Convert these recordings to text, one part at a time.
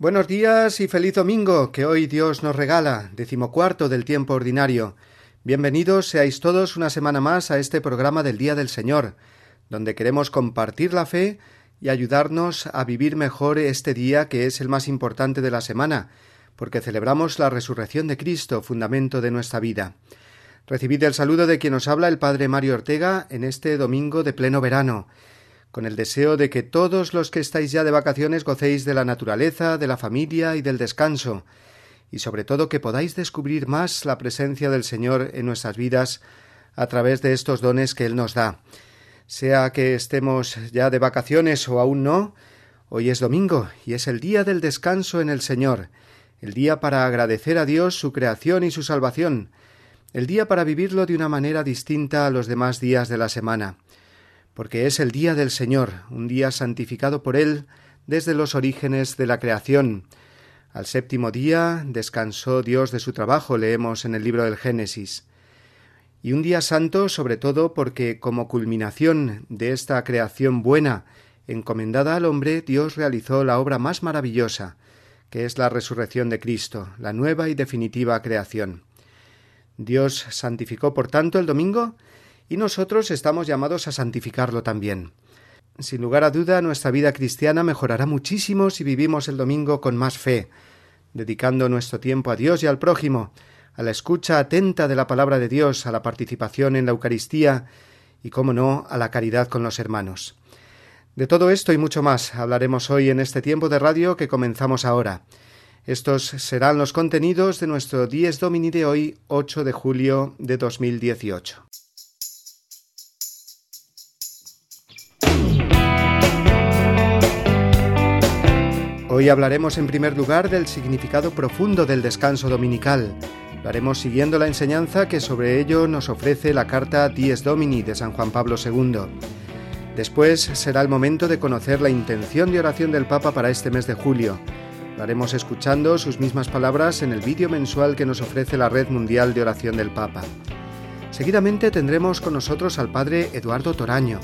Buenos días y feliz domingo que hoy Dios nos regala, decimocuarto del tiempo ordinario. Bienvenidos seáis todos una semana más a este programa del Día del Señor, donde queremos compartir la fe y ayudarnos a vivir mejor este día que es el más importante de la semana, porque celebramos la resurrección de Cristo, fundamento de nuestra vida. Recibid el saludo de quien nos habla el Padre Mario Ortega en este domingo de pleno verano con el deseo de que todos los que estáis ya de vacaciones gocéis de la naturaleza, de la familia y del descanso, y sobre todo que podáis descubrir más la presencia del Señor en nuestras vidas a través de estos dones que Él nos da. Sea que estemos ya de vacaciones o aún no, hoy es domingo y es el día del descanso en el Señor, el día para agradecer a Dios su creación y su salvación, el día para vivirlo de una manera distinta a los demás días de la semana porque es el día del Señor, un día santificado por Él desde los orígenes de la creación. Al séptimo día descansó Dios de su trabajo, leemos en el libro del Génesis. Y un día santo sobre todo porque como culminación de esta creación buena encomendada al hombre, Dios realizó la obra más maravillosa, que es la resurrección de Cristo, la nueva y definitiva creación. Dios santificó, por tanto, el domingo y nosotros estamos llamados a santificarlo también. Sin lugar a duda, nuestra vida cristiana mejorará muchísimo si vivimos el domingo con más fe, dedicando nuestro tiempo a Dios y al prójimo, a la escucha atenta de la palabra de Dios, a la participación en la Eucaristía y, cómo no, a la caridad con los hermanos. De todo esto y mucho más hablaremos hoy en este tiempo de radio que comenzamos ahora. Estos serán los contenidos de nuestro Dies Domini de hoy, 8 de julio de 2018. Hoy hablaremos en primer lugar del significado profundo del descanso dominical. Lo haremos siguiendo la enseñanza que sobre ello nos ofrece la carta Dies Domini de San Juan Pablo II. Después será el momento de conocer la intención de oración del Papa para este mes de julio. Lo haremos escuchando sus mismas palabras en el vídeo mensual que nos ofrece la Red Mundial de Oración del Papa. Seguidamente tendremos con nosotros al Padre Eduardo Toraño,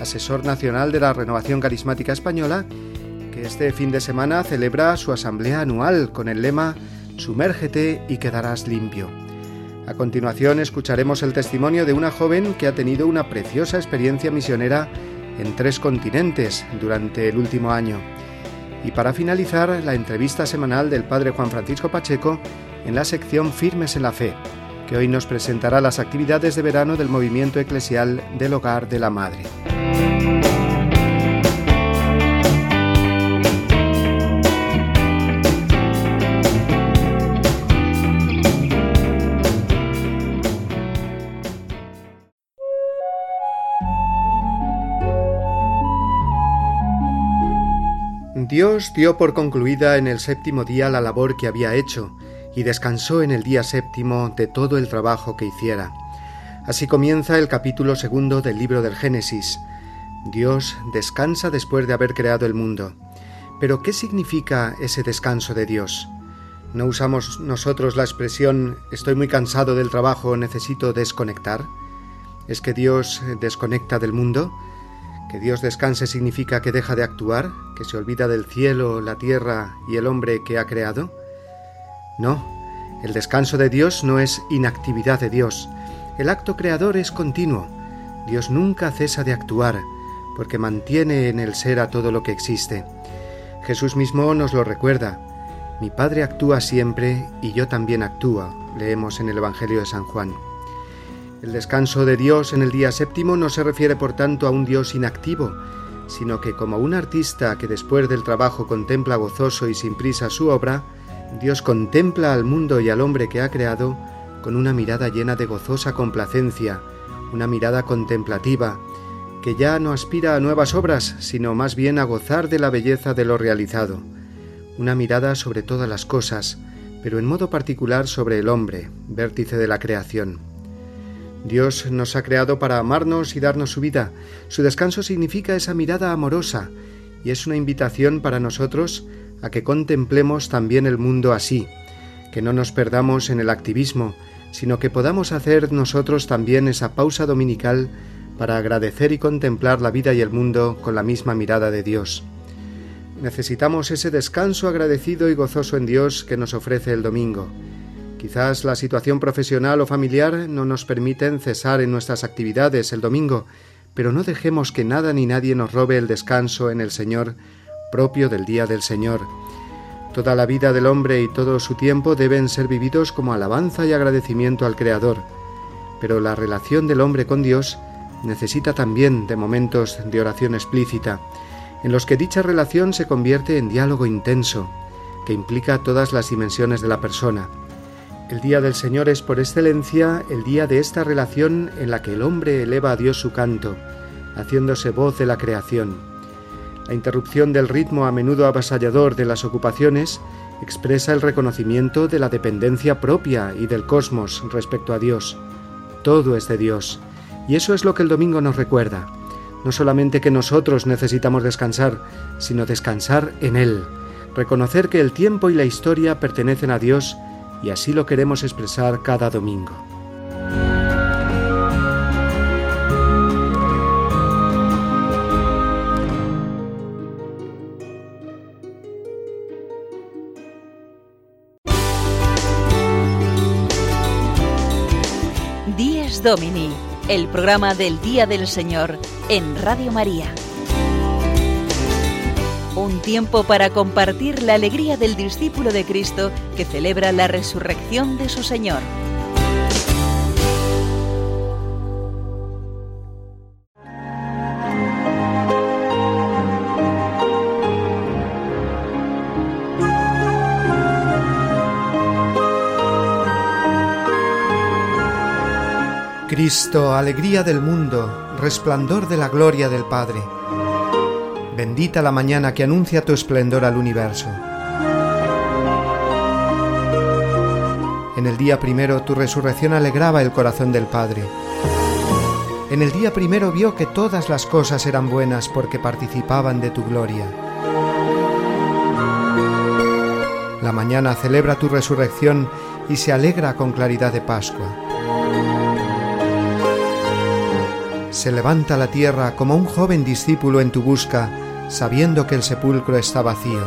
asesor nacional de la Renovación Carismática Española que este fin de semana celebra su asamblea anual con el lema Sumérgete y quedarás limpio. A continuación escucharemos el testimonio de una joven que ha tenido una preciosa experiencia misionera en tres continentes durante el último año. Y para finalizar, la entrevista semanal del Padre Juan Francisco Pacheco en la sección Firmes en la Fe, que hoy nos presentará las actividades de verano del movimiento eclesial del Hogar de la Madre. Dios dio por concluida en el séptimo día la labor que había hecho, y descansó en el día séptimo de todo el trabajo que hiciera. Así comienza el capítulo segundo del libro del Génesis. Dios descansa después de haber creado el mundo. Pero ¿qué significa ese descanso de Dios? ¿No usamos nosotros la expresión estoy muy cansado del trabajo, necesito desconectar? ¿Es que Dios desconecta del mundo? Que Dios descanse significa que deja de actuar, que se olvida del cielo, la tierra y el hombre que ha creado. No, el descanso de Dios no es inactividad de Dios. El acto creador es continuo. Dios nunca cesa de actuar, porque mantiene en el ser a todo lo que existe. Jesús mismo nos lo recuerda. Mi Padre actúa siempre y yo también actúo, leemos en el Evangelio de San Juan. El descanso de Dios en el día séptimo no se refiere por tanto a un Dios inactivo, sino que como un artista que después del trabajo contempla gozoso y sin prisa su obra, Dios contempla al mundo y al hombre que ha creado con una mirada llena de gozosa complacencia, una mirada contemplativa, que ya no aspira a nuevas obras, sino más bien a gozar de la belleza de lo realizado, una mirada sobre todas las cosas, pero en modo particular sobre el hombre, vértice de la creación. Dios nos ha creado para amarnos y darnos su vida. Su descanso significa esa mirada amorosa y es una invitación para nosotros a que contemplemos también el mundo así, que no nos perdamos en el activismo, sino que podamos hacer nosotros también esa pausa dominical para agradecer y contemplar la vida y el mundo con la misma mirada de Dios. Necesitamos ese descanso agradecido y gozoso en Dios que nos ofrece el domingo. Quizás la situación profesional o familiar no nos permiten cesar en nuestras actividades el domingo, pero no dejemos que nada ni nadie nos robe el descanso en el Señor propio del día del Señor Toda la vida del hombre y todo su tiempo deben ser vividos como alabanza y agradecimiento al Creador, pero la relación del hombre con Dios necesita también de momentos de oración explícita, en los que dicha relación se convierte en diálogo intenso, que implica todas las dimensiones de la persona. El día del Señor es por excelencia el día de esta relación en la que el hombre eleva a Dios su canto, haciéndose voz de la creación. La interrupción del ritmo a menudo avasallador de las ocupaciones expresa el reconocimiento de la dependencia propia y del cosmos respecto a Dios. Todo es de Dios, y eso es lo que el domingo nos recuerda. No solamente que nosotros necesitamos descansar, sino descansar en Él, reconocer que el tiempo y la historia pertenecen a Dios, y así lo queremos expresar cada domingo. Domini, el programa del Día del Señor en Radio María. Un tiempo para compartir la alegría del discípulo de Cristo que celebra la resurrección de su Señor. Cristo, alegría del mundo, resplandor de la gloria del Padre. Bendita la mañana que anuncia tu esplendor al universo. En el día primero tu resurrección alegraba el corazón del Padre. En el día primero vio que todas las cosas eran buenas porque participaban de tu gloria. La mañana celebra tu resurrección y se alegra con claridad de Pascua. se levanta la tierra como un joven discípulo en tu busca, sabiendo que el sepulcro está vacío.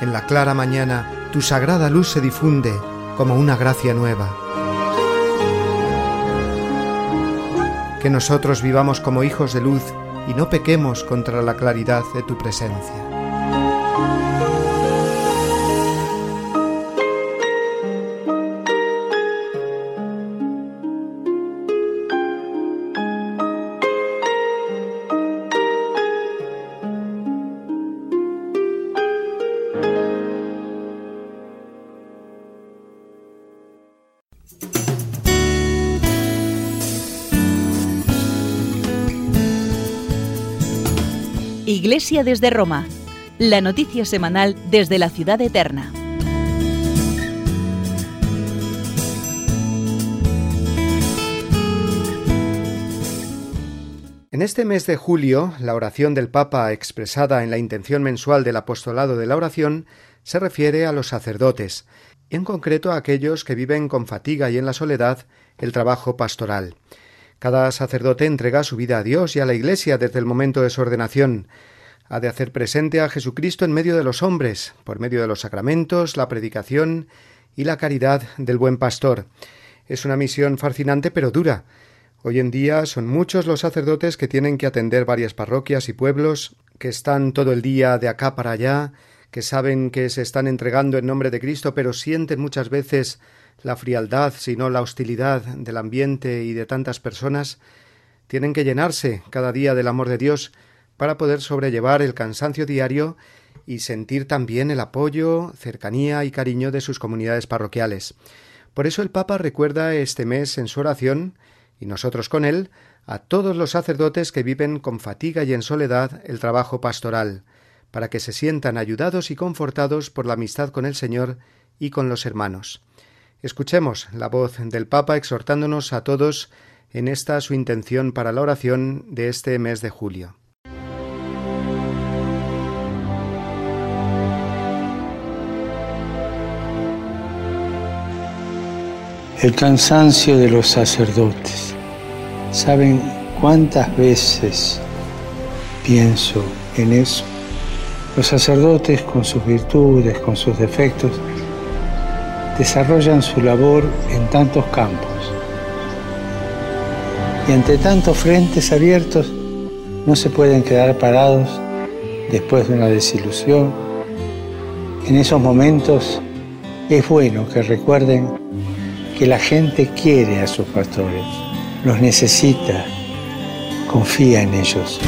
En la clara mañana, tu sagrada luz se difunde como una gracia nueva. Que nosotros vivamos como hijos de luz y no pequemos contra la claridad de tu presencia. Desde Roma, la noticia semanal desde la ciudad eterna. En este mes de julio, la oración del Papa expresada en la intención mensual del apostolado de la oración se refiere a los sacerdotes, en concreto a aquellos que viven con fatiga y en la soledad el trabajo pastoral. Cada sacerdote entrega su vida a Dios y a la Iglesia desde el momento de su ordenación, ha de hacer presente a Jesucristo en medio de los hombres, por medio de los sacramentos, la predicación y la caridad del buen pastor. Es una misión fascinante pero dura. Hoy en día son muchos los sacerdotes que tienen que atender varias parroquias y pueblos, que están todo el día de acá para allá, que saben que se están entregando en nombre de Cristo, pero sienten muchas veces la frialdad, si no la hostilidad del ambiente y de tantas personas, tienen que llenarse cada día del amor de Dios, para poder sobrellevar el cansancio diario y sentir también el apoyo, cercanía y cariño de sus comunidades parroquiales. Por eso el Papa recuerda este mes en su oración, y nosotros con él, a todos los sacerdotes que viven con fatiga y en soledad el trabajo pastoral, para que se sientan ayudados y confortados por la amistad con el Señor y con los hermanos. Escuchemos la voz del Papa exhortándonos a todos en esta su intención para la oración de este mes de julio. El cansancio de los sacerdotes. ¿Saben cuántas veces pienso en eso? Los sacerdotes con sus virtudes, con sus defectos, desarrollan su labor en tantos campos. Y ante tantos frentes abiertos, no se pueden quedar parados después de una desilusión. En esos momentos es bueno que recuerden que la gente quiere a sus pastores, los necesita, confía en ellos.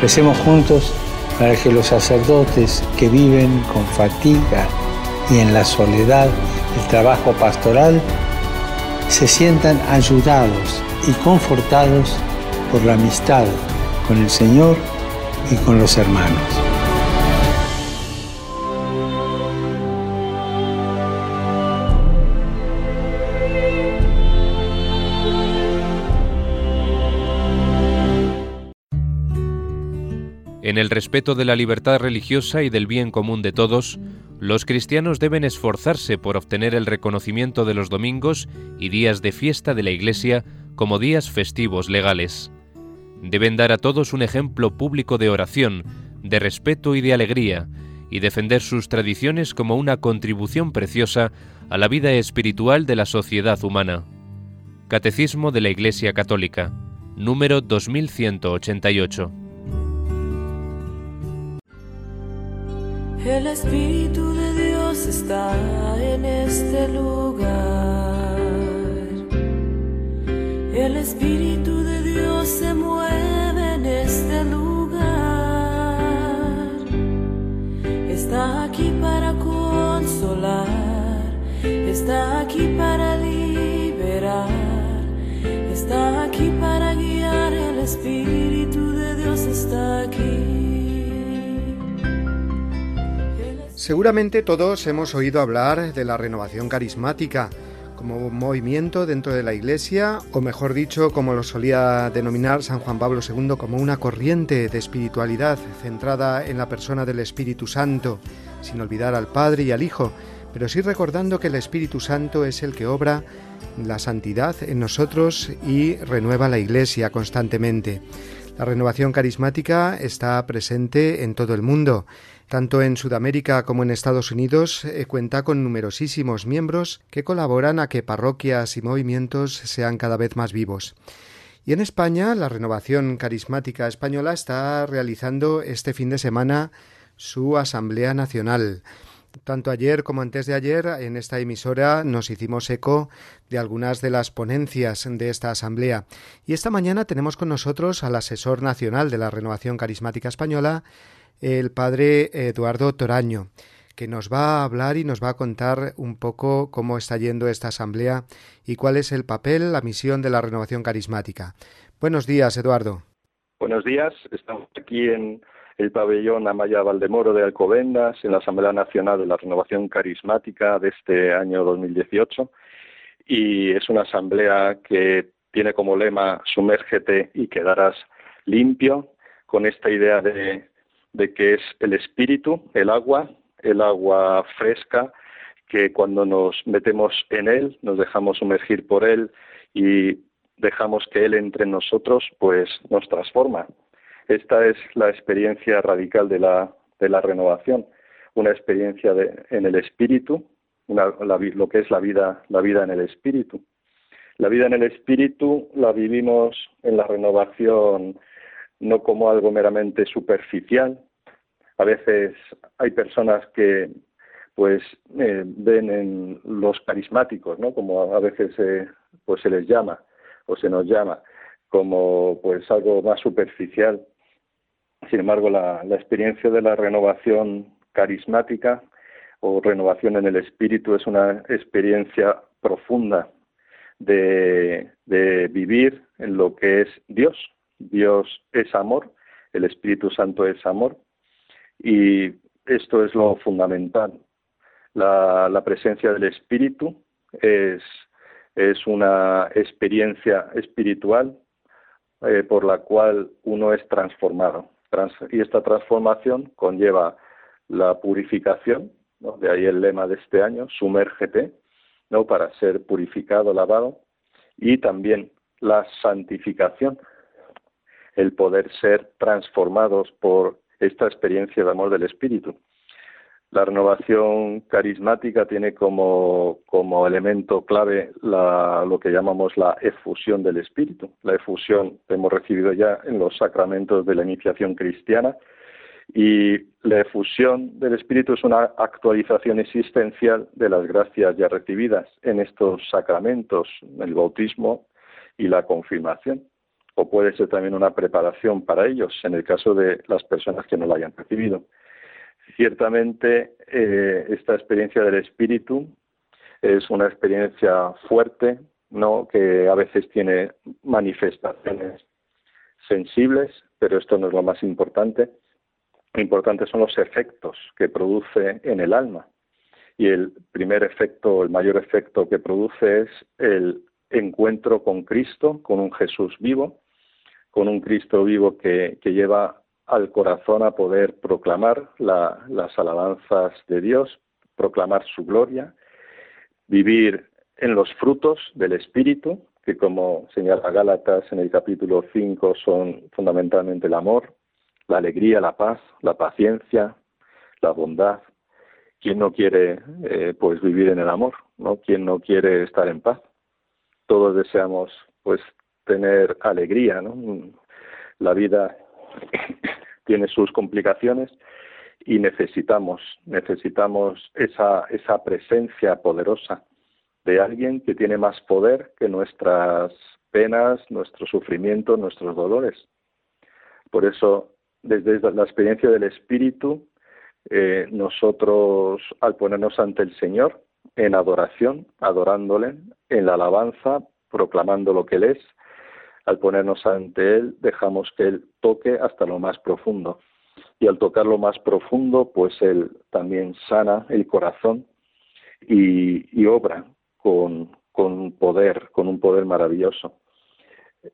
Recemos juntos para que los sacerdotes que viven con fatiga y en la soledad el trabajo pastoral se sientan ayudados y confortados por la amistad con el Señor y con los hermanos. En el respeto de la libertad religiosa y del bien común de todos, los cristianos deben esforzarse por obtener el reconocimiento de los domingos y días de fiesta de la Iglesia como días festivos legales. Deben dar a todos un ejemplo público de oración, de respeto y de alegría, y defender sus tradiciones como una contribución preciosa a la vida espiritual de la sociedad humana. Catecismo de la Iglesia Católica, número 2188. El Espíritu de Dios está en este lugar. El Espíritu de se mueve en este lugar. Está aquí para consolar. Está aquí para liberar. Está aquí para guiar. El Espíritu de Dios está aquí. Seguramente todos hemos oído hablar de la renovación carismática como movimiento dentro de la Iglesia, o mejor dicho, como lo solía denominar San Juan Pablo II, como una corriente de espiritualidad centrada en la persona del Espíritu Santo, sin olvidar al Padre y al Hijo, pero sí recordando que el Espíritu Santo es el que obra la santidad en nosotros y renueva la Iglesia constantemente. La renovación carismática está presente en todo el mundo tanto en Sudamérica como en Estados Unidos eh, cuenta con numerosísimos miembros que colaboran a que parroquias y movimientos sean cada vez más vivos. Y en España, la Renovación Carismática Española está realizando este fin de semana su Asamblea Nacional. Tanto ayer como antes de ayer, en esta emisora nos hicimos eco de algunas de las ponencias de esta asamblea. Y esta mañana tenemos con nosotros al asesor nacional de la Renovación Carismática Española, el padre Eduardo Toraño, que nos va a hablar y nos va a contar un poco cómo está yendo esta asamblea y cuál es el papel, la misión de la renovación carismática. Buenos días, Eduardo. Buenos días, estamos aquí en el pabellón Amaya Valdemoro de Alcobendas, en la Asamblea Nacional de la Renovación Carismática de este año 2018. Y es una asamblea que tiene como lema Sumérgete y quedarás limpio, con esta idea de de que es el espíritu, el agua, el agua fresca, que cuando nos metemos en él, nos dejamos sumergir por él y dejamos que él entre en nosotros, pues nos transforma. Esta es la experiencia radical de la, de la renovación, una experiencia de, en el espíritu, lo que es la vida, la vida en el espíritu. La vida en el espíritu la vivimos en la renovación no como algo meramente superficial, a veces hay personas que pues eh, ven en los carismáticos, ¿no? Como a veces pues se les llama o se nos llama, como pues algo más superficial. Sin embargo, la, experiencia de la renovación carismática o renovación en el espíritu es una experiencia profunda de vivir en lo que es Dios. Dios es amor, el Espíritu Santo es amor y esto es lo fundamental. La, presencia del Espíritu es, es una experiencia espiritual eh, por la cual uno es transformado. y esta transformación conlleva la purificación, de ahí el lema de este año, sumérgete, ¿no? para ser purificado, lavado, y también la santificación, el poder ser transformados por esta experiencia de amor del Espíritu. La renovación carismática tiene como, como elemento clave la, lo que llamamos la efusión del Espíritu. La efusión que hemos recibido ya en los sacramentos de la iniciación cristiana y la efusión del Espíritu es una actualización existencial de las gracias ya recibidas en estos sacramentos, el bautismo y la confirmación. O puede ser también una preparación para ellos en el caso de las personas que no la hayan recibido. Ciertamente, eh, esta experiencia del Espíritu es una experiencia fuerte, ¿no? que a veces tiene manifestaciones sensibles, pero esto no es lo más importante importantes son los efectos que produce en el alma. Y el primer efecto, el mayor efecto que produce es el encuentro con Cristo, con un Jesús vivo, con un Cristo vivo que, lleva al corazón a poder proclamar las alabanzas de Dios, proclamar su gloria, vivir en los frutos del Espíritu, que como señala Gálatas en el capítulo 5 son fundamentalmente el amor, la alegría, la paz, la paciencia, la bondad. ¿Quién no quiere eh, pues vivir en el amor? ¿no? ¿Quién no quiere estar en paz? Todos deseamos pues tener alegría, ¿no? La vida tiene sus complicaciones y necesitamos necesitamos esa esa presencia poderosa de alguien que tiene más poder que nuestras penas, nuestros sufrimientos, nuestros dolores. Por eso desde la experiencia del Espíritu, eh, nosotros al ponernos ante el Señor en adoración, adorándole, en la alabanza, proclamando lo que Él es, al ponernos ante Él, dejamos que Él toque hasta lo más profundo. Y al tocar lo más profundo, pues Él también sana el corazón y, obra con, con poder, con un poder maravilloso.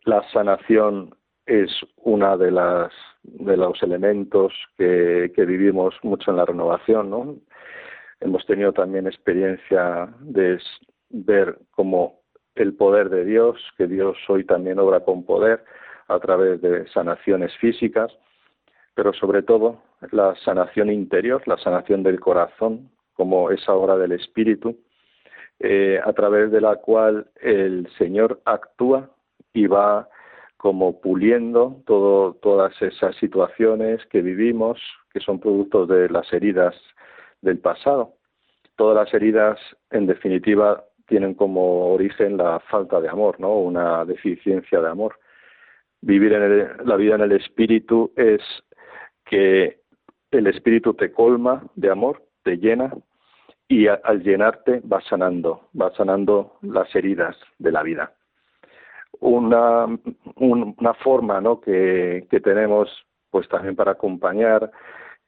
La sanación es una de de los elementos que, que vivimos mucho en la renovación, ¿no? Hemos tenido también experiencia de ver como el poder de Dios, que Dios hoy también obra con poder a través de sanaciones físicas, pero sobre todo la sanación interior, la sanación del corazón, como esa obra del Espíritu, eh, a través de la cual el Señor actúa y va como puliendo todas esas situaciones que vivimos, que son productos de las heridas del pasado. Todas las heridas, en definitiva, tienen como origen la falta de amor, ¿no? Una deficiencia de amor. Vivir en la vida en el espíritu es que el espíritu te colma de amor, te llena y al llenarte va sanando, va sanando las heridas de la vida una, una forma ¿no? que, que tenemos pues también para acompañar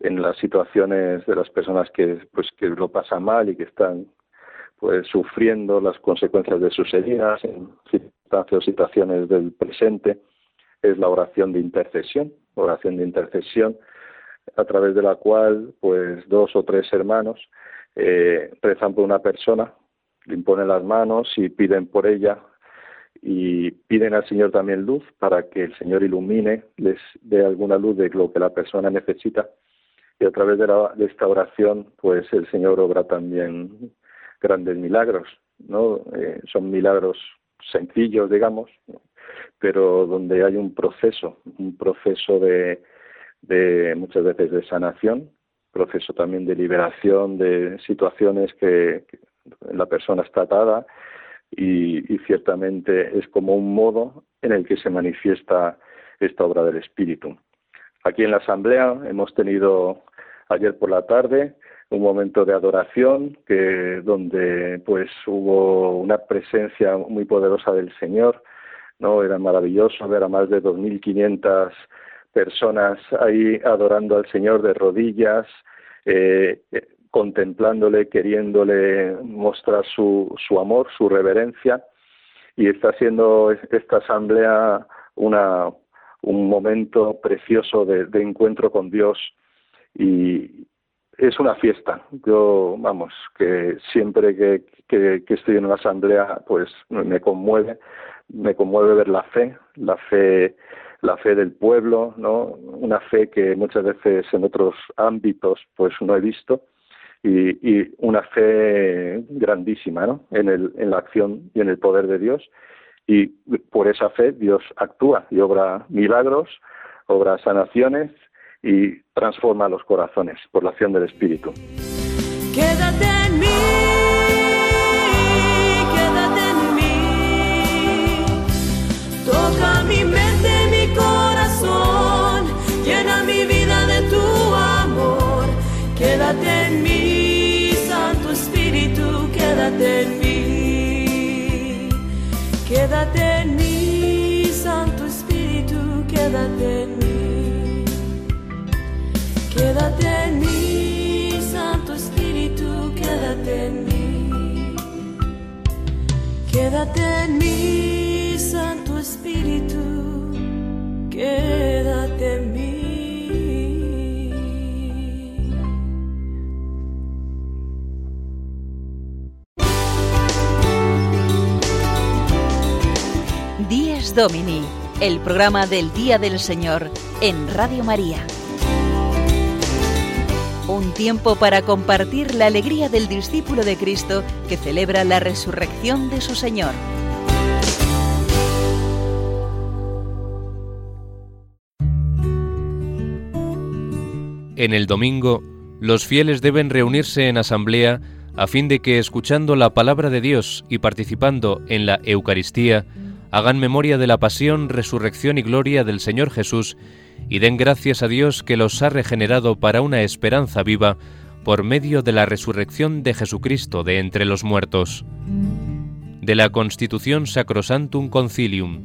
en las situaciones de las personas que pues que lo pasan mal y que están pues sufriendo las consecuencias de sus heridas en circunstancias o situaciones del presente es la oración de intercesión oración de intercesión a través de la cual pues dos o tres hermanos eh, rezan por una persona le imponen las manos y piden por ella y piden al Señor también luz para que el Señor ilumine, les dé alguna luz de lo que la persona necesita. Y a través de, de esta oración pues el Señor obra también grandes milagros, ¿no? Eh, son milagros sencillos, digamos, pero donde hay un proceso, un proceso de, de muchas veces de sanación proceso también de liberación de situaciones que, la persona está atada y, y, ciertamente es como un modo en el que se manifiesta esta obra del Espíritu. Aquí en la Asamblea hemos tenido ayer por la tarde un momento de adoración que donde pues hubo una presencia muy poderosa del Señor, no era maravilloso ver a más de 2500 personas ahí adorando al Señor de rodillas, eh, eh, contemplándole, queriéndole mostrar su, su amor, su reverencia, y está siendo esta asamblea una, un momento precioso de, de encuentro con Dios. Y es una fiesta. Yo, vamos, que siempre que, que, que estoy en una asamblea, pues me conmueve, me conmueve ver la fe, la fe la fe del pueblo, ¿no? Una fe que muchas veces en otros ámbitos pues no he visto y, y una fe grandísima, ¿no? En, el, en la acción y en el poder de Dios y por esa fe Dios actúa y obra milagros, obra sanaciones y transforma los corazones por la acción del Espíritu. Domini, el programa del Día del Señor en Radio María. Un tiempo para compartir la alegría del discípulo de Cristo que celebra la resurrección de su Señor. En el domingo, los fieles deben reunirse en asamblea a fin de que, escuchando la palabra de Dios y participando en la Eucaristía, hagan memoria de la pasión, resurrección y gloria del Señor Jesús y den gracias a Dios que los ha regenerado para una esperanza viva por medio de la resurrección de Jesucristo de entre los muertos. De la Constitución Sacrosantum Concilium,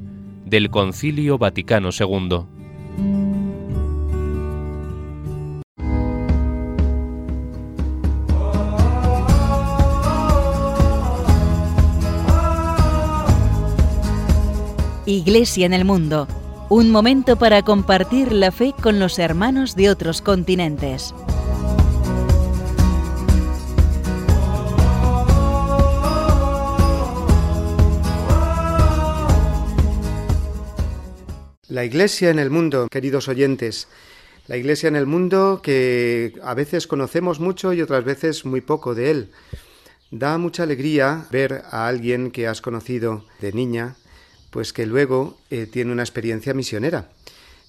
del Concilio Vaticano II. Iglesia en el mundo, un momento para compartir la fe con los hermanos de otros continentes. La Iglesia en el mundo, queridos oyentes. La Iglesia en el mundo que a veces conocemos mucho y otras veces muy poco de él. Da mucha alegría ver a alguien que has conocido de niña, pues que luego eh, tiene una experiencia misionera.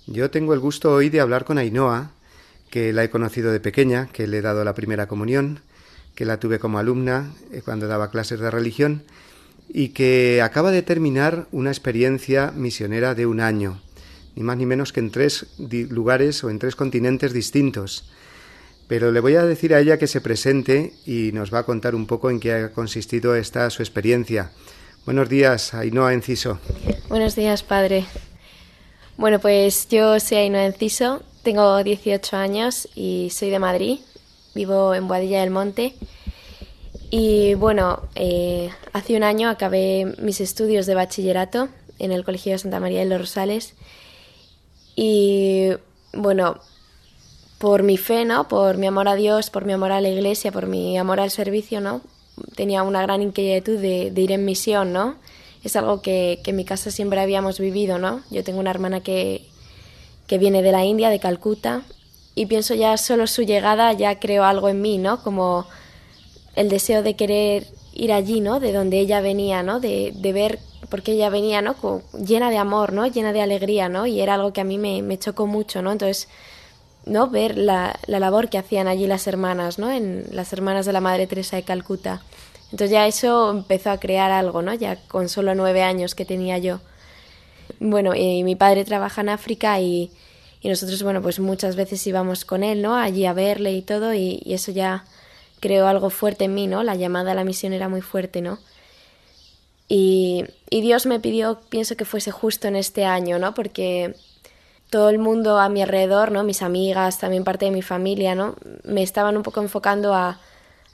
Yo tengo el gusto hoy de hablar con Ainhoa, que la he conocido de pequeña, que le he dado la primera comunión, que la tuve como alumna eh, cuando daba clases de religión y que acaba de terminar una experiencia misionera de un año, ni más ni menos que en tres lugares o en tres continentes distintos. Pero le voy a decir a ella que se presente y nos va a contar un poco en qué ha consistido esta su experiencia. Buenos días, Ainhoa Enciso. Buenos días, padre. Bueno, pues yo soy Ainhoa Enciso, tengo 18 años y soy de Madrid. Vivo en Boadilla del Monte. Y bueno, eh, hace un año acabé mis estudios de bachillerato en el Colegio de Santa María de los Rosales. Y bueno, por mi fe, ¿no? Por mi amor a Dios, por mi amor a la iglesia, por mi amor al servicio, ¿no? Tenía una gran inquietud de, ir en misión, ¿no? Es algo que, que, en mi casa siempre habíamos vivido, ¿no? Yo tengo una hermana que, que viene de la India, de Calcuta, y pienso ya solo su llegada ya creo algo en mí, ¿no? Como el deseo de querer ir allí, ¿no? De donde ella venía, ¿no? De, de ver porque ella venía, ¿no? Como llena de amor, ¿no? Llena de alegría, ¿no? Y era algo que a mí me, me chocó mucho, ¿no? Entonces ¿no? ver la, la, labor que hacían allí las hermanas, ¿no? En las hermanas de la Madre Teresa de Calcuta. Entonces ya eso empezó a crear algo, ¿no? Ya con solo nueve años que tenía yo. Bueno, y mi padre trabaja en África y, y nosotros, bueno, pues muchas veces íbamos con él, ¿no? Allí a verle y todo y, eso ya creó algo fuerte en mí, ¿no? La llamada a la misión era muy fuerte, ¿no? Y, y Dios me pidió, pienso que fuese justo en este año, ¿no? Porque todo el mundo a mi alrededor, ¿no? Mis amigas, también parte de mi familia, ¿no? Me estaban un poco enfocando a,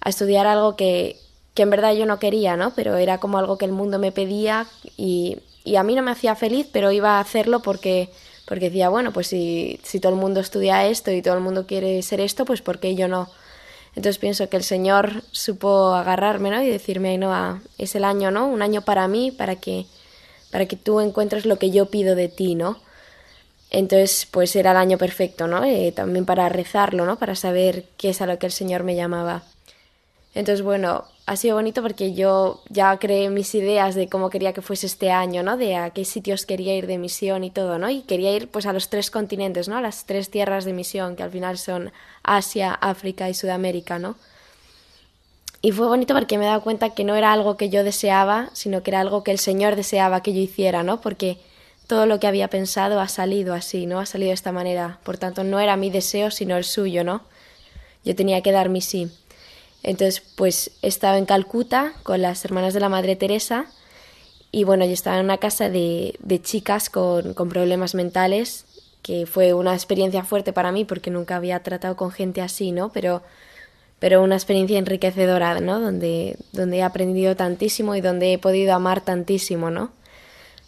a estudiar algo que, que en verdad yo no quería, ¿no? Pero era como algo que el mundo me pedía y, y a mí no me hacía feliz, pero iba a hacerlo porque, porque decía, bueno, pues si, si todo el mundo estudia esto y todo el mundo quiere ser esto, pues ¿por qué yo no? Entonces pienso que el Señor supo agarrarme, ¿no? Y decirme, Ainhoa, es el año, ¿no? Un año para mí, para que, para que tú encuentres lo que yo pido de ti, ¿no? Entonces, pues era el año perfecto, ¿no? Eh, también para rezarlo, ¿no? Para saber qué es a lo que el Señor me llamaba. Entonces, bueno, ha sido bonito porque yo ya creé mis ideas de cómo quería que fuese este año, ¿no? De a qué sitios quería ir de misión y todo, ¿no? Y quería ir pues a los tres continentes, ¿no? A las tres tierras de misión, que al final son Asia, África y Sudamérica, ¿no? Y fue bonito porque me he dado cuenta que no era algo que yo deseaba, sino que era algo que el Señor deseaba que yo hiciera, ¿no? Porque todo lo que había pensado ha salido así, ¿no? Ha salido de esta manera. Por tanto, no era mi deseo, sino el suyo, ¿no? Yo tenía que dar mi sí. Entonces, pues he estado en Calcuta con las hermanas de la Madre Teresa y bueno, yo estaba en una casa de, de chicas con, con, problemas mentales, que fue una experiencia fuerte para mí porque nunca había tratado con gente así, ¿no? Pero, pero una experiencia enriquecedora, ¿no? Donde, donde he aprendido tantísimo y donde he podido amar tantísimo, ¿no?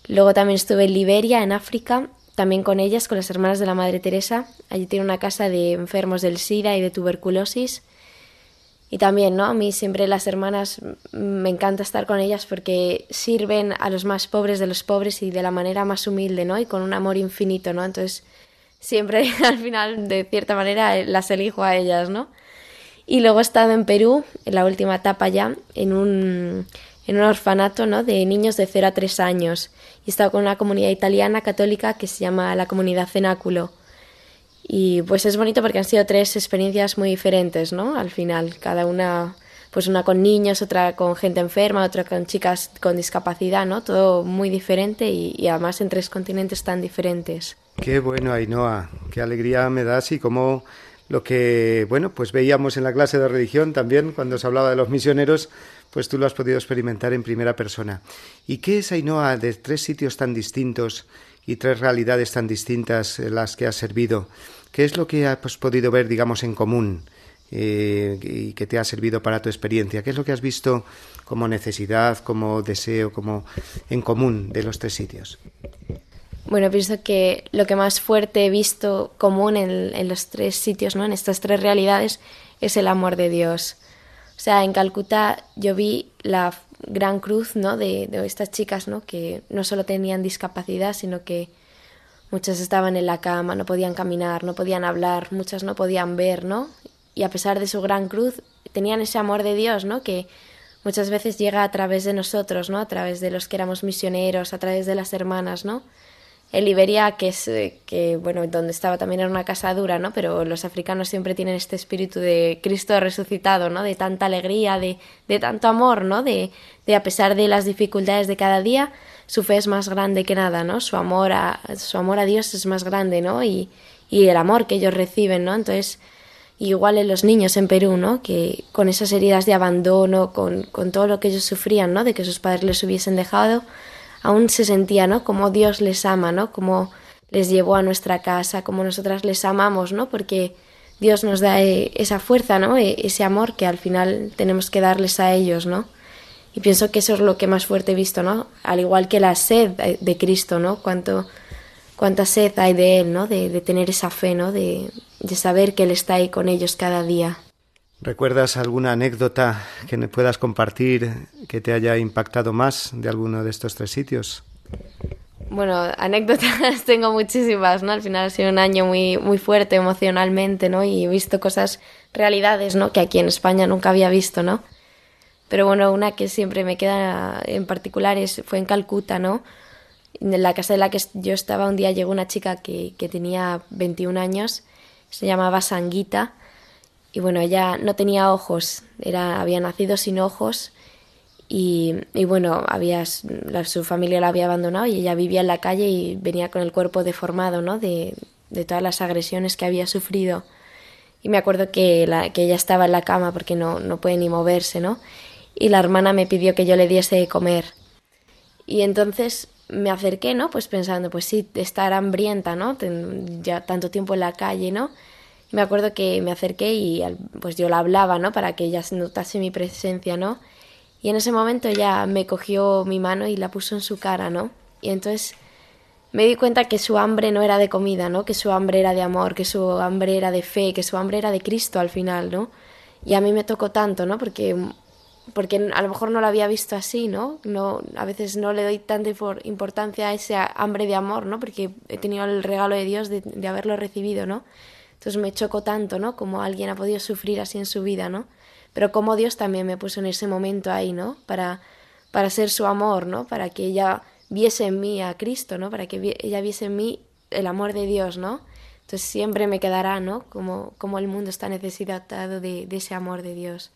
Luego también estuve en Liberia, en África, también con ellas, con las hermanas de la Madre Teresa. Allí tiene una casa de enfermos del SIDA y de tuberculosis. Y también, ¿no? A mí siempre las hermanas me encanta estar con ellas porque sirven a los más pobres de los pobres y de la manera más humilde, ¿no? Y con un amor infinito, ¿no? Entonces, siempre al final, de cierta manera, las elijo a ellas, ¿no? Y luego he estado en Perú, en la última etapa ya, en un, en un orfanato ¿no? de niños de 0 a 3 años. Y he estado con una comunidad italiana católica que se llama la comunidad Cenáculo. Y pues es bonito porque han sido tres experiencias muy diferentes, ¿no? Al final, cada una, pues una con niños, otra con gente enferma, otra con chicas con discapacidad, ¿no? Todo muy diferente y, y además en tres continentes tan diferentes. Qué bueno, Ainhoa, qué alegría me das y cómo lo que, bueno, pues veíamos en la clase de religión también cuando se hablaba de los misioneros, pues tú lo has podido experimentar en primera persona. ¿Y qué es Ainhoa de tres sitios tan distintos y tres realidades tan distintas en las que has servido? ¿Qué es lo que has podido ver, digamos, en común eh, y que te ha servido para tu experiencia? ¿Qué es lo que has visto como necesidad, como deseo, como en común de los tres sitios? Bueno, pienso que lo que más fuerte he visto común en, en, los tres sitios, ¿no? en estas tres realidades, es el amor de Dios. O sea, en Calcuta yo vi la gran cruz ¿no? de, de estas chicas ¿no? que no solo tenían discapacidad, sino que Muchas estaban en la cama, no podían caminar, no podían hablar, muchas no podían ver, ¿no? Y a pesar de su gran cruz, tenían ese amor de Dios, ¿no? Que muchas veces llega a través de nosotros, ¿no? A través de los que éramos misioneros, a través de las hermanas, ¿no? En Liberia, que es, que, bueno, donde estaba también era una casa dura, ¿no? Pero los africanos siempre tienen este espíritu de Cristo resucitado, ¿no? De tanta alegría, de, de tanto amor, ¿no? De, de a pesar de las dificultades de cada día, su fe es más grande que nada, ¿no? Su amor a, su amor a Dios es más grande, ¿no? Y, y el amor que ellos reciben, ¿no? Entonces, igual en los niños en Perú, ¿no? Que con esas heridas de abandono, con, con todo lo que ellos sufrían, ¿no? De que sus padres les hubiesen dejado, aún se sentía, ¿no? Como Dios les ama, ¿no? Como les llevó a nuestra casa, como nosotras les amamos, ¿no? Porque Dios nos da eh, esa fuerza, ¿no? E, ese amor que al final tenemos que darles a ellos, ¿no? Y pienso que eso es lo que más fuerte he visto, ¿no? Al igual que la sed de Cristo, ¿no? Cuánto, cuánta sed hay de Él, ¿no? De, de tener esa fe, ¿no? De, de saber que Él está ahí con ellos cada día. ¿Recuerdas alguna anécdota que me puedas compartir que te haya impactado más de alguno de estos tres sitios? Bueno, anécdotas tengo muchísimas, ¿no? Al final ha sido un año muy, muy fuerte emocionalmente, ¿no? Y he visto cosas, realidades, ¿no? Que aquí en España nunca había visto, ¿no? Pero bueno, una que siempre me queda en particular es, fue en Calcuta, ¿no? En la casa de la que yo estaba un día llegó una chica que, que tenía 21 años se llamaba Sanguita y bueno, ella no tenía ojos, era, había nacido sin ojos y, bueno, había, su familia la había abandonado y ella vivía en la calle y venía con el cuerpo deformado, ¿no? De, de todas las agresiones que había sufrido. Y me acuerdo que, la, que ella estaba en la cama porque no, no puede ni moverse, ¿no? Y la hermana me pidió que yo le diese de comer. Y entonces me acerqué, ¿no? Pues pensando, pues sí, estar hambrienta, ¿no? ya tanto tiempo en la calle, ¿no? Me acuerdo que me acerqué y pues yo la hablaba, ¿no? Para que ella notase mi presencia, ¿no? Y en ese momento ella me cogió mi mano y la puso en su cara, ¿no? Y entonces me di cuenta que su hambre no era de comida, ¿no? Que su hambre era de amor, que su hambre era de fe, que su hambre era de Cristo al final, ¿no? Y a mí me tocó tanto, ¿no? Porque porque a lo mejor no lo había visto así, ¿no? no a veces no le doy tanta importancia a ese hambre de amor, ¿no? Porque he tenido el regalo de Dios de, de haberlo recibido, ¿no? Entonces me chocó tanto, ¿no? Como alguien ha podido sufrir así en su vida, ¿no? Pero como Dios también me puso en ese momento ahí, ¿no? Para, para ser su amor, ¿no? Para que ella viese en mí a Cristo, ¿no? Para que ella viese en mí el amor de Dios, ¿no? Entonces siempre me quedará, ¿no? Como, como el mundo está necesitado de, ese amor de Dios.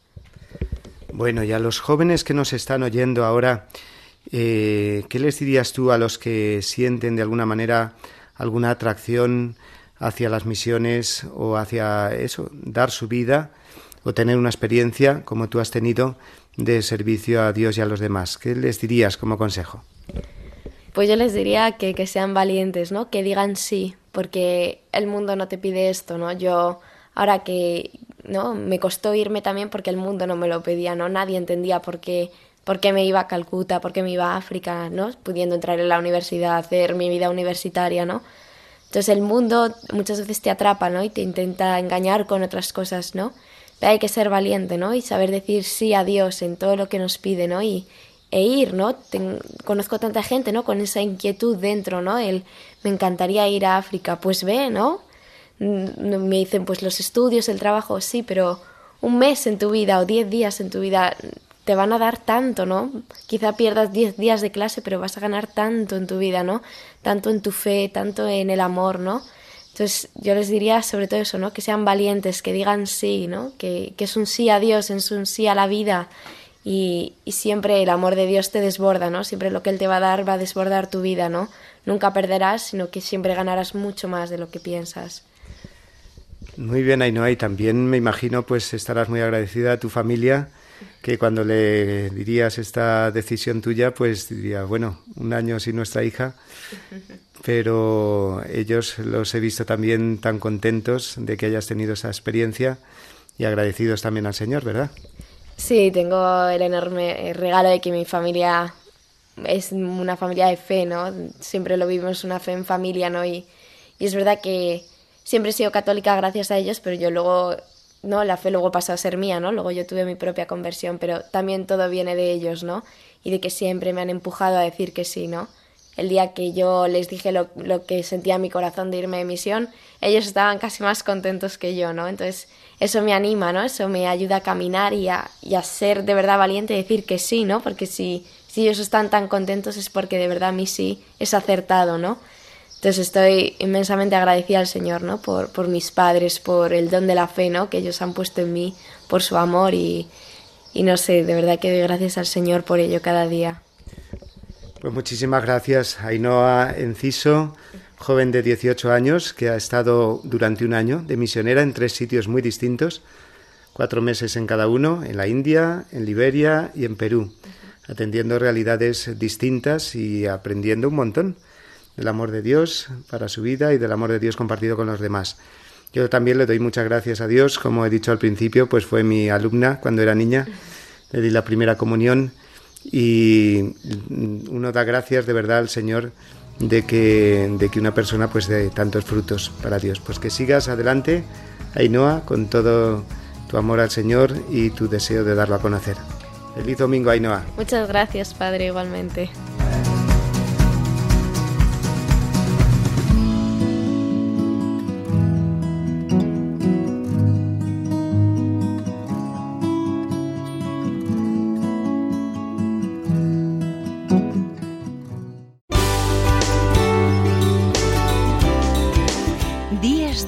Bueno, y a los jóvenes que nos están oyendo ahora, eh, ¿qué les dirías tú a los que sienten de alguna manera alguna atracción hacia las misiones o hacia eso, dar su vida o tener una experiencia como tú has tenido de servicio a Dios y a los demás. ¿Qué les dirías como consejo? Pues yo les diría que, que sean valientes, ¿no? Que digan sí, porque el mundo no te pide esto, ¿no? Yo ahora que no me costó irme también porque el mundo no me lo pedía, ¿no? Nadie entendía por qué me iba a Calcuta, por qué me iba a África, ¿no? Pudiendo entrar en la universidad, hacer mi vida universitaria, ¿no? Entonces el mundo muchas veces te atrapa, ¿no? Y te intenta engañar con otras cosas, ¿no? Pero hay que ser valiente, ¿no? Y saber decir sí a Dios en todo lo que nos pide, ¿no? Y, e ir, ¿no? conozco tanta gente, ¿no? Con esa inquietud dentro, ¿no? El, me encantaría ir a África, pues ve, ¿no? Mm, me dicen, pues los estudios, el trabajo, sí, pero un mes en tu vida o diez días en tu vida te van a dar tanto, ¿no? Quizá pierdas 10 días de clase, pero vas a ganar tanto en tu vida, ¿no? Tanto en tu fe, tanto en el amor, ¿no? Entonces yo les diría sobre todo eso, ¿no? Que sean valientes, que digan sí, ¿no? Que, que es un sí a Dios, es un sí a la vida y, y, siempre el amor de Dios te desborda, ¿no? Siempre lo que Él te va a dar va a desbordar tu vida, ¿no? Nunca perderás, sino que siempre ganarás mucho más de lo que piensas. Muy bien, Ainhoa, y también me imagino pues estarás muy agradecida a tu familia que cuando le dirías esta decisión tuya, pues diría, bueno, un año sin nuestra hija, pero ellos los he visto también tan contentos de que hayas tenido esa experiencia y agradecidos también al Señor, ¿verdad? Sí, tengo el enorme regalo de que mi familia es una familia de fe, ¿no? Siempre lo vivimos una fe en familia, ¿no? Y, y es verdad que siempre he sido católica gracias a ellos, pero yo luego ¿no? La fe luego pasó a ser mía, ¿no? Luego yo tuve mi propia conversión, pero también todo viene de ellos, ¿no? Y de que siempre me han empujado a decir que sí, ¿no? El día que yo les dije lo, lo que sentía mi corazón de irme de misión, ellos estaban casi más contentos que yo, ¿no? Entonces, eso me anima, ¿no? Eso me ayuda a caminar y a, y a ser de verdad valiente y decir que sí, ¿no? Porque si, si ellos están tan contentos es porque de verdad mí sí es acertado, ¿no? Entonces estoy inmensamente agradecida al Señor, ¿no? Por, mis padres, por el don de la fe, ¿no? Que ellos han puesto en mí, por su amor y, y no sé, de verdad que doy gracias al Señor por ello cada día. Pues muchísimas gracias, Ainhoa Enciso, joven de 18 años que ha estado durante un año de misionera en tres sitios muy distintos, cuatro meses en cada uno, en la India, en Liberia y en Perú, atendiendo realidades distintas y aprendiendo un montón del amor de Dios para su vida y del amor de Dios compartido con los demás. Yo también le doy muchas gracias a Dios, como he dicho al principio, pues fue mi alumna cuando era niña, le di la primera comunión y uno da gracias de verdad al Señor de que, de que una persona pues dé tantos frutos para Dios. Pues que sigas adelante, Ainhoa, con todo tu amor al Señor y tu deseo de darlo a conocer. Feliz domingo, Ainhoa. Muchas gracias, Padre, igualmente.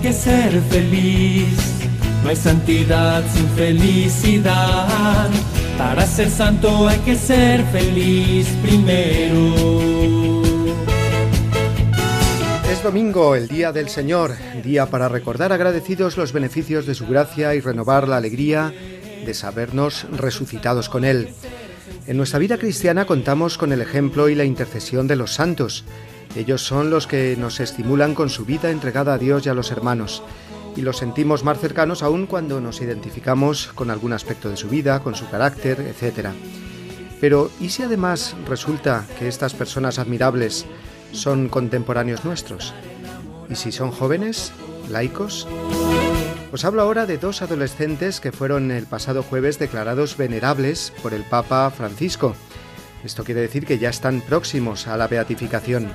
Que ser feliz. No hay santidad sin felicidad. Para ser santo hay que ser feliz primero. Es domingo, el día del Señor, día para recordar agradecidos los beneficios de su gracia y renovar la alegría de sabernos resucitados con Él. En nuestra vida cristiana contamos con el ejemplo y la intercesión de los santos, ellos son los que nos estimulan con su vida entregada a Dios y a los hermanos, y los sentimos más cercanos aún cuando nos identificamos con algún aspecto de su vida, con su carácter, etc. Pero, ¿y si además resulta que estas personas admirables son contemporáneos nuestros? ¿Y si son jóvenes, laicos? Os hablo ahora de dos adolescentes que fueron el pasado jueves declarados venerables por el Papa Francisco. Esto quiere decir que ya están próximos a la beatificación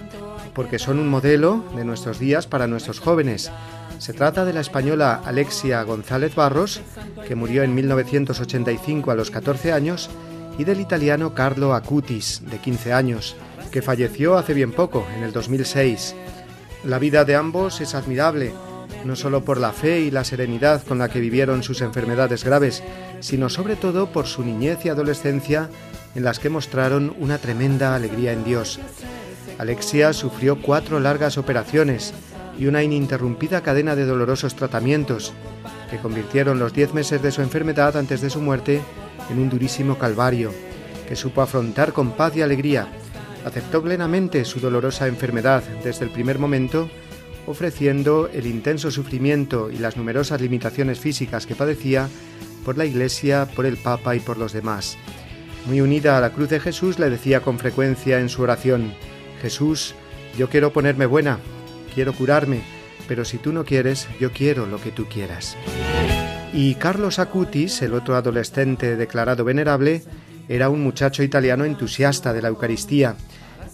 porque son un modelo de nuestros días para nuestros jóvenes. Se trata de la española Alexia González Barros, que murió en 1985 a los 14 años, y del italiano Carlo Acutis, de 15 años, que falleció hace bien poco, en el 2006. La vida de ambos es admirable, no solo por la fe y la serenidad con la que vivieron sus enfermedades graves, sino sobre todo por su niñez y adolescencia en las que mostraron una tremenda alegría en Dios. Alexia sufrió cuatro largas operaciones y una ininterrumpida cadena de dolorosos tratamientos que convirtieron los diez meses de su enfermedad antes de su muerte en un durísimo calvario, que supo afrontar con paz y alegría. Aceptó plenamente su dolorosa enfermedad desde el primer momento, ofreciendo el intenso sufrimiento y las numerosas limitaciones físicas que padecía por la Iglesia, por el Papa y por los demás. Muy unida a la cruz de Jesús, le decía con frecuencia en su oración, Jesús, yo quiero ponerme buena, quiero curarme, pero si tú no quieres, yo quiero lo que tú quieras. Y Carlos Acutis, el otro adolescente declarado venerable, era un muchacho italiano entusiasta de la Eucaristía.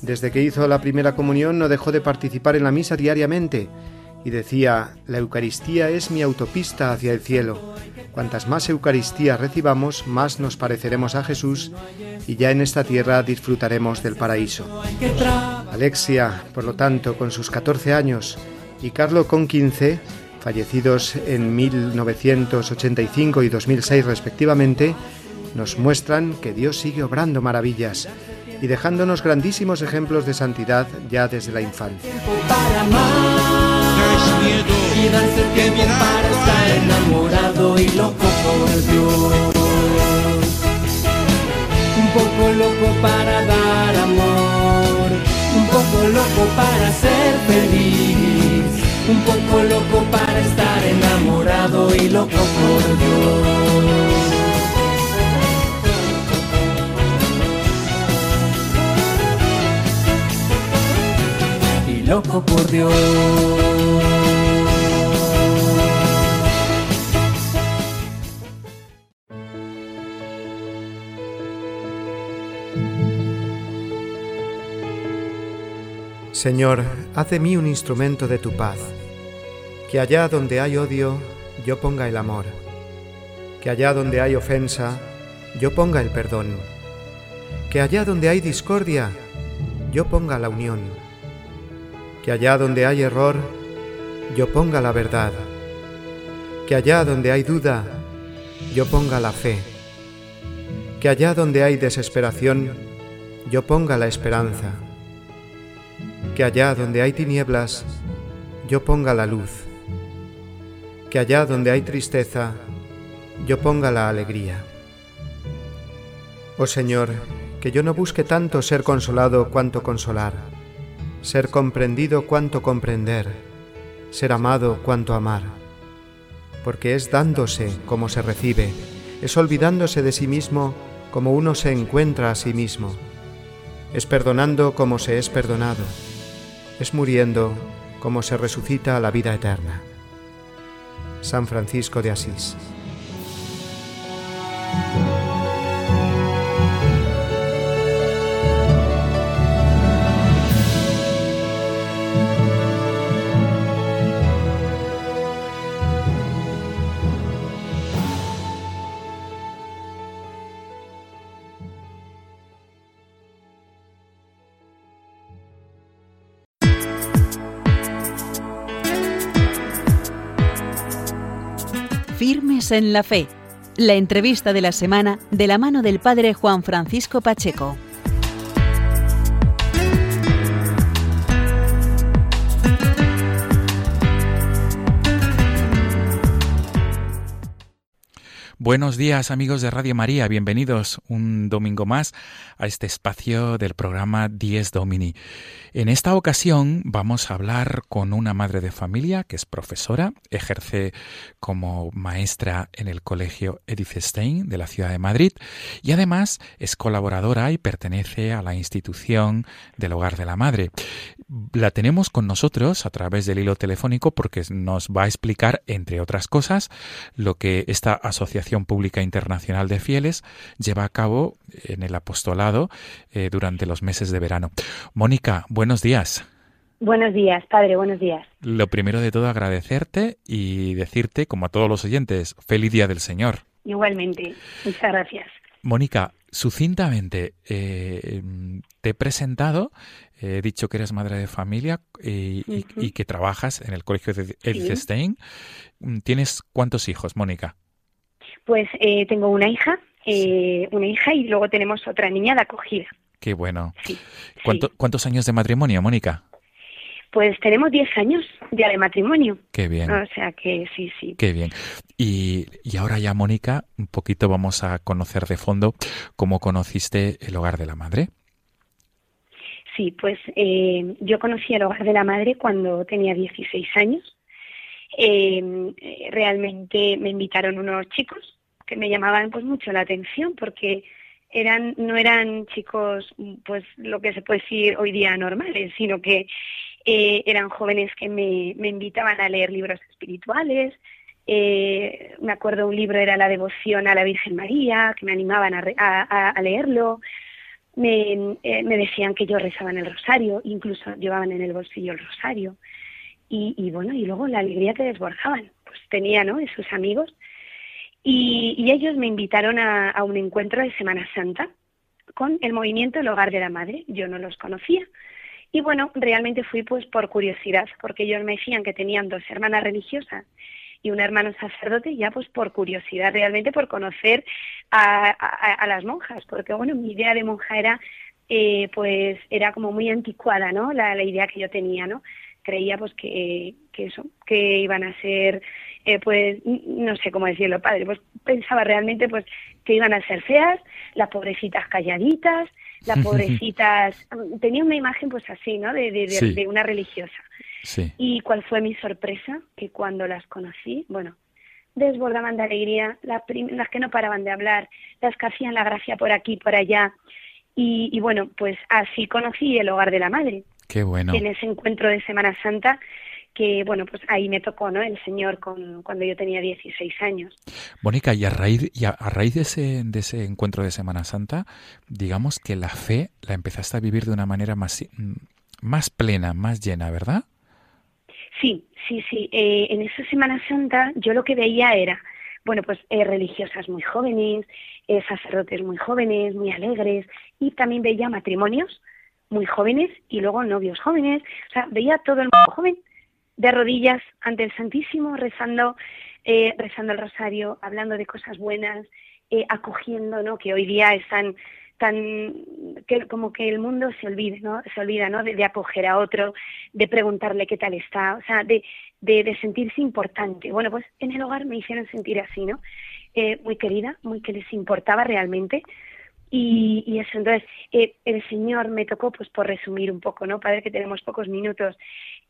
Desde que hizo la primera comunión no dejó de participar en la misa diariamente y decía, la Eucaristía es mi autopista hacia el cielo. Cuantas más Eucaristía recibamos, más nos pareceremos a Jesús y ya en esta tierra disfrutaremos del paraíso. Alexia, por lo tanto, con sus 14 años, y Carlo con 15, fallecidos en 1985 y 2006 respectivamente, nos muestran que Dios sigue obrando maravillas y dejándonos grandísimos ejemplos de santidad ya desde la infancia. Un poco loco para dar amor, un poco loco para ser feliz, un poco loco para estar enamorado y loco por Dios. Loco por Dios. Señor, haz de mí un instrumento de tu paz, que allá donde hay odio, yo ponga el amor, que allá donde hay ofensa, yo ponga el perdón, que allá donde hay discordia, yo ponga la unión que allá donde hay error, yo ponga la verdad, que allá donde hay duda, yo ponga la fe, que allá donde hay desesperación, yo ponga la esperanza, que allá donde hay tinieblas, yo ponga la luz, que allá donde hay tristeza, yo ponga la alegría. Oh Señor, que yo no busque tanto ser consolado cuanto consolar ser comprendido cuanto comprender, ser amado cuanto amar, porque es dándose como se recibe, es olvidándose de sí mismo como uno se encuentra a sí mismo, es perdonando como se es perdonado, es muriendo como se resucita a la vida eterna. San Francisco de Asís. En la Fe. La entrevista de la semana de la mano del Padre Juan Francisco Pacheco. Buenos días amigos de Radio María, bienvenidos un domingo más a este espacio del programa 10 Domini. En esta ocasión vamos a hablar con una madre de familia que es profesora, ejerce como maestra en el Colegio Edith Stein de la ciudad de Madrid y además es colaboradora y pertenece a la institución del Hogar de la Madre. La tenemos con nosotros a través del hilo telefónico porque nos va a explicar, entre otras cosas, lo que esta asociación Pública Internacional de Fieles lleva a cabo en el apostolado eh, durante los meses de verano. Mónica, buenos días. Buenos días, padre, buenos días. Lo primero de todo agradecerte y decirte, como a todos los oyentes, feliz día del Señor. Igualmente, muchas gracias. Mónica, sucintamente, eh, te he presentado, he dicho que eres madre de familia y, que trabajas en el colegio de Edith Stein. ¿Tienes cuántos hijos, Mónica? Pues eh, tengo una hija, eh, una hija y luego tenemos otra niña de acogida. Qué bueno. ¿Cuántos años de matrimonio, Mónica? Pues tenemos 10 años ya de matrimonio. Qué bien. O sea que sí, sí. Qué bien. Y, y ahora ya, Mónica, un poquito vamos a conocer de fondo cómo conociste el hogar de la madre. Sí, pues eh, yo conocí el hogar de la madre cuando tenía 16 años. Em, eh, realmente me invitaron unos chicos que me llamaban pues mucho la atención porque eran no eran chicos pues lo que se puede decir hoy día normales sino que eh, eran jóvenes que me, me, invitaban a leer libros espirituales eh, me acuerdo un libro era la devoción a la Virgen María que me animaban a, a, a leerlo me, eh, me decían que yo rezaba en el rosario incluso llevaban en el bolsillo el rosario y, bueno, y luego la alegría que desbordaban, pues tenía, ¿no? sus amigos. Y, ellos me invitaron a, un encuentro de Semana Santa con el movimiento El Hogar de la Madre. Yo no los conocía. Y bueno, realmente fui pues por curiosidad, porque ellos me decían que tenían dos hermanas religiosas y un hermano sacerdote, ya pues por curiosidad, realmente por conocer a, las monjas, porque bueno, mi idea de monja era, eh, pues era como muy anticuada, ¿no? La, la idea que yo tenía, ¿no? creía pues que, que eso, que iban a ser, eh, pues no sé cómo decirlo, padre, pues pensaba realmente pues que iban a ser feas, las pobrecitas calladitas, las pobrecitas, tenía una imagen pues así, ¿no? De, de, una religiosa. Y cuál fue mi sorpresa, que cuando las conocí, bueno, desbordaban de alegría, las, las que no paraban de hablar, las que hacían la gracia por aquí, por allá. Y, y bueno, pues así conocí el hogar de la madre. Qué bueno. En ese encuentro de Semana Santa que bueno, pues ahí me tocó, ¿no? El Señor con, cuando yo tenía 16 años. Mónica, y a raíz, y a, raíz de, ese, de ese encuentro de Semana Santa, digamos que la fe la empezaste a vivir de una manera más, más plena, más llena, ¿verdad? Sí, sí, sí. Eh, en esa Semana Santa yo lo que veía era, bueno, pues eh, religiosas muy jóvenes, eh, sacerdotes muy jóvenes, muy alegres, y también veía matrimonios muy jóvenes y luego novios jóvenes. O sea, veía todo el mundo joven de rodillas ante el Santísimo, rezando, eh, rezando el rosario, hablando de cosas buenas, eh, acogiendo, ¿no? Que hoy día están tan que como que el mundo se olvida, ¿no? Se olvida, ¿no? De, acoger a otro, de preguntarle qué tal está, o sea, de, de, de, sentirse importante. Bueno, pues en el hogar me hicieron sentir así, ¿no? Eh, muy querida, muy que les importaba realmente y, eso, entonces, eh, el Señor me tocó, pues por resumir un poco, ¿no? Padre, que tenemos pocos minutos,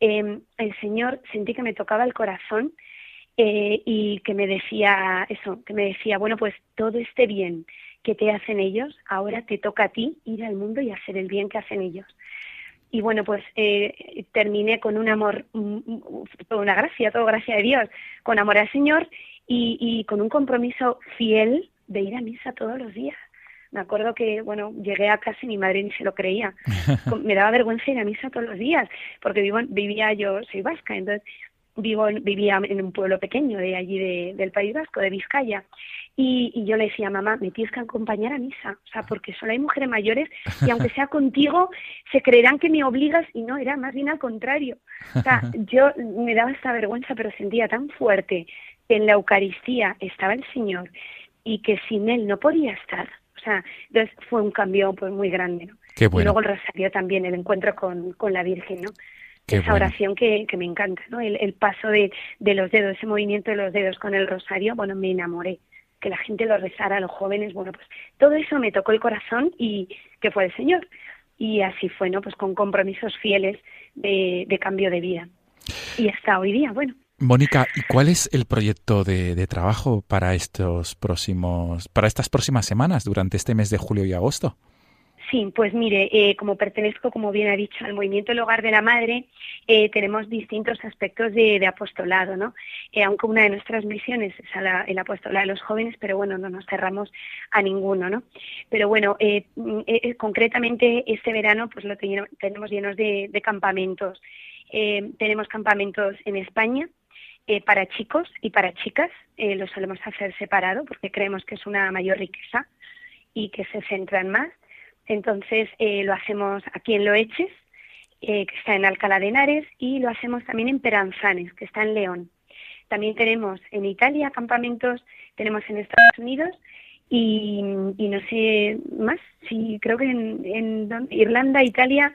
eh, el Señor sentí que me tocaba el corazón eh, y que me decía eso, que me decía, bueno, pues todo este bien que te hacen ellos, ahora te toca a ti ir al mundo y hacer el bien que hacen ellos. y bueno, pues eh, terminé con un amor, mm, mm, una gracia, todo gracia de Dios, con amor al Señor y, y con un compromiso fiel de ir a misa todos los días. Me acuerdo que, bueno, llegué a casa y mi madre ni se lo creía. Me daba vergüenza ir a misa todos los días, porque vivo, vivía yo, soy vasca, entonces vivo, vivía en un pueblo pequeño de allí de, del País Vasco, de Vizcaya. Y, y, yo le decía, mamá, me tienes que acompañar a misa, o sea, porque solo hay mujeres mayores y aunque sea contigo, se creerán que me obligas y no, era más bien al contrario. O sea, yo me daba esta vergüenza, pero sentía tan fuerte que en la Eucaristía estaba el Señor y que sin Él no podía estar. O sea, entonces fue un cambio pues muy grande, ¿no? Qué bueno. Y luego el rosario también, el encuentro con, con la Virgen, ¿no? Qué esa bueno. oración que, que me encanta, ¿no? El, el paso de, de los dedos, ese movimiento de los dedos con el rosario, bueno, me enamoré. Que la gente lo rezara, los jóvenes, bueno, pues todo eso me tocó el corazón y que fue el Señor. Y así fue, ¿no? Pues con compromisos fieles de, de cambio de vida. Y hasta hoy día, bueno. Mónica, ¿y cuál es el proyecto de, trabajo para estos próximos, para estas próximas semanas, durante este mes de julio y agosto? Sí, pues mire, eh, como pertenezco, como bien ha dicho, al movimiento El Hogar de la Madre, eh, tenemos distintos aspectos de, apostolado, ¿no? Eh, aunque una de nuestras misiones es a la, el apostolado de los jóvenes, pero bueno, no nos cerramos a ninguno, ¿no? Pero bueno, eh, eh, concretamente este verano, pues lo ten tenemos llenos de, de campamentos. tenemos campamentos en España, eh, para chicos y para chicas. Eh, lo solemos hacer separado porque creemos que es una mayor riqueza y que se centran más. Entonces eh, lo hacemos aquí en Loeches, eh, que está en Alcalá de Henares, y lo hacemos también en Peranzanes, que está en León. También tenemos en Italia campamentos, tenemos en Estados Unidos y, y no sé más, sí, creo que en, en Irlanda, Italia,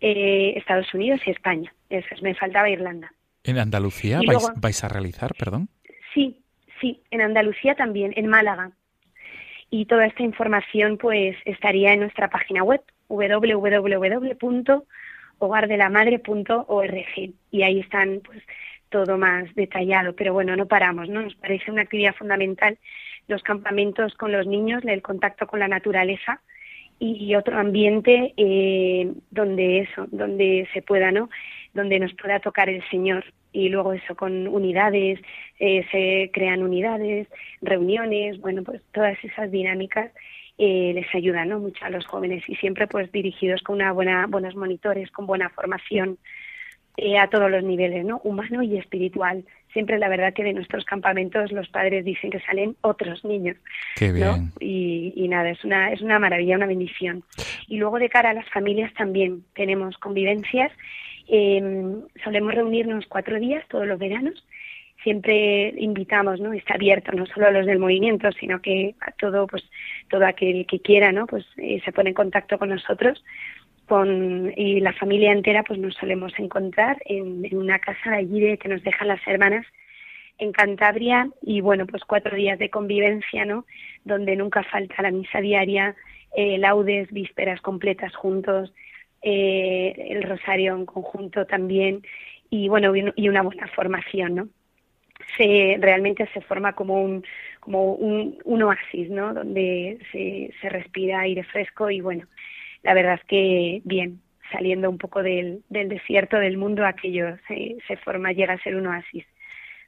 eh, Estados Unidos y España. Eso es, me faltaba Irlanda. ¿En Andalucía vais, luego- vais a realizar, perdón? Sí, sí, en Andalucía también, en Málaga. Y toda esta información pues estaría en nuestra página web www.hogardelamadre.org y ahí están pues todo más detallado, pero bueno, no paramos, ¿no? Nos parece una actividad fundamental los campamentos con los niños, el contacto con la naturaleza y otro ambiente eh, donde eso, donde se pueda, ¿no? Donde nos pueda tocar el Señor y luego eso con unidades, eh, se crean unidades, reuniones, bueno, pues todas esas dinámicas eh, les ayudan, ¿no? Mucho a los jóvenes y siempre pues dirigidos con una buena, buenos monitores, con buena formación eh, a todos los niveles, ¿no? Humano y espiritual. Siempre la verdad que de nuestros campamentos los padres dicen que salen otros niños. Qué bien. ¿no? Y, y nada, es una, es una maravilla, una bendición. Y luego de cara a las familias también tenemos convivencias. Eh, solemos reunirnos cuatro días todos los veranos. Siempre invitamos, ¿no? Está abierto no solo a los del movimiento, sino que a todo, pues, todo aquel que quiera, ¿no? Pues eh, se pone en contacto con nosotros con, y la familia entera pues nos solemos encontrar en, en una casa de allí de, que nos dejan las hermanas en Cantabria y bueno pues cuatro días de convivencia no donde nunca falta la misa diaria eh, laudes vísperas completas juntos eh, el rosario en conjunto también y bueno y una buena formación no se realmente se forma como un como un, oasis no donde se, se respira aire fresco y bueno la verdad es que bien, saliendo un poco del, del desierto del mundo, aquello se, se, forma, llega a ser un oasis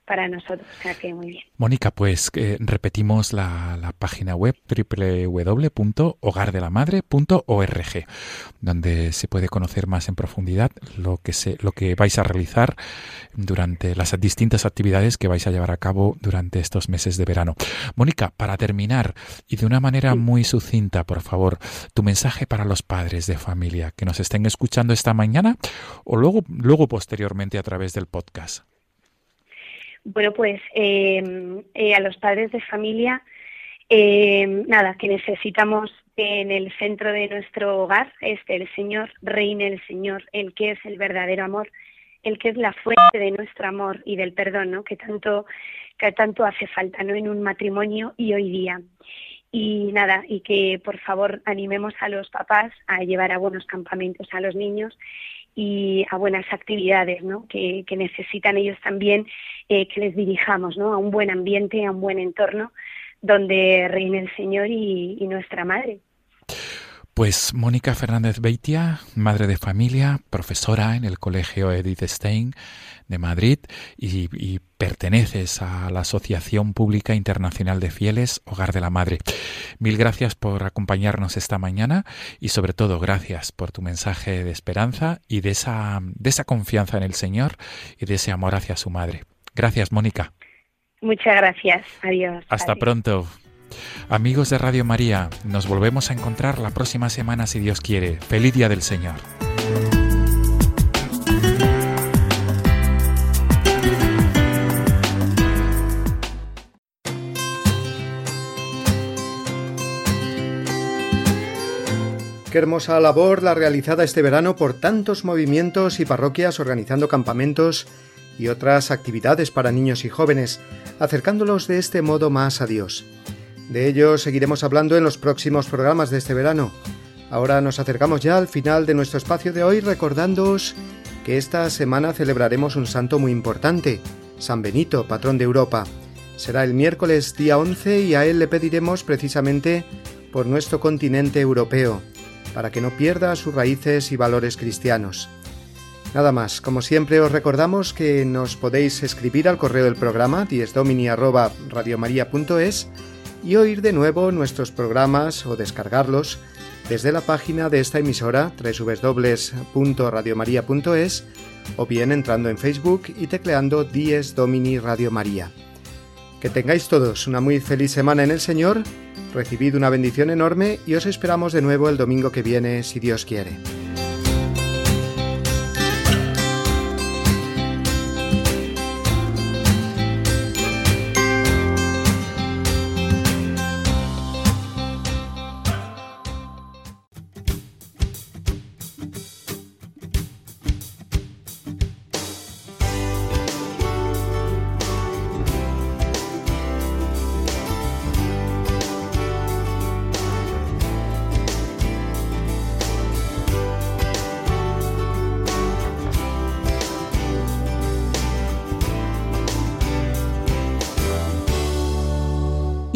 para nosotros, o sea que muy bien. Mónica, pues eh, repetimos la, la, página web www.hogardelamadre.org, donde se puede conocer más en profundidad lo que, se, lo que vais a realizar durante las distintas actividades que vais a llevar a cabo durante estos meses de verano. Mónica, para terminar, y de una manera muy sucinta, por favor, tu mensaje para los padres de familia que nos estén escuchando esta mañana o luego, luego posteriormente a través del podcast. Bueno, pues eh, eh, a los padres de familia, eh, nada, que necesitamos en el centro de nuestro hogar este el Señor, reine el Señor, el que es el verdadero amor, el que es la fuente de nuestro amor y del perdón, ¿no? Que tanto, que tanto hace falta, ¿no? En un matrimonio y hoy día. Y nada, y que por favor animemos a los papás a llevar a buenos campamentos a los niños y a buenas actividades ¿no? que, que necesitan ellos también eh, que les dirijamos ¿no? a un buen ambiente, a un buen entorno donde reine el Señor y, y nuestra Madre. Pues Mónica Fernández Beitia, madre de familia, profesora en el Colegio Edith Stein de Madrid y, perteneces a la Asociación Pública Internacional de Fieles Hogar de la Madre. Mil gracias por acompañarnos esta mañana y sobre todo gracias por tu mensaje de esperanza y de esa, de esa confianza en el Señor y de ese amor hacia su madre. Gracias, Mónica. Muchas gracias. Adiós. Hasta pronto. Amigos de Radio María, nos volvemos a encontrar la próxima semana si Dios quiere. Feliz Día del Señor. Qué hermosa labor la realizada este verano por tantos movimientos y parroquias organizando campamentos y otras actividades para niños y jóvenes, acercándolos de este modo más a Dios. De ello seguiremos hablando en los próximos programas de este verano. Ahora nos acercamos ya al final de nuestro espacio de hoy recordándoos que esta semana celebraremos un santo muy importante, San Benito, patrón de Europa. Será el miércoles día 11 y a él le pediremos precisamente por nuestro continente europeo, para que no pierda sus raíces y valores cristianos. Nada más, como siempre os recordamos que nos podéis escribir al correo del programa diesdomini@radiomaria.es y oír de nuevo nuestros programas o descargarlos desde la página de esta emisora www.radiomaria.es o bien entrando en Facebook y tecleando Dies Domini Radio María. Que tengáis todos una muy feliz semana en el Señor, recibid una bendición enorme y os esperamos de nuevo el domingo que viene si Dios quiere.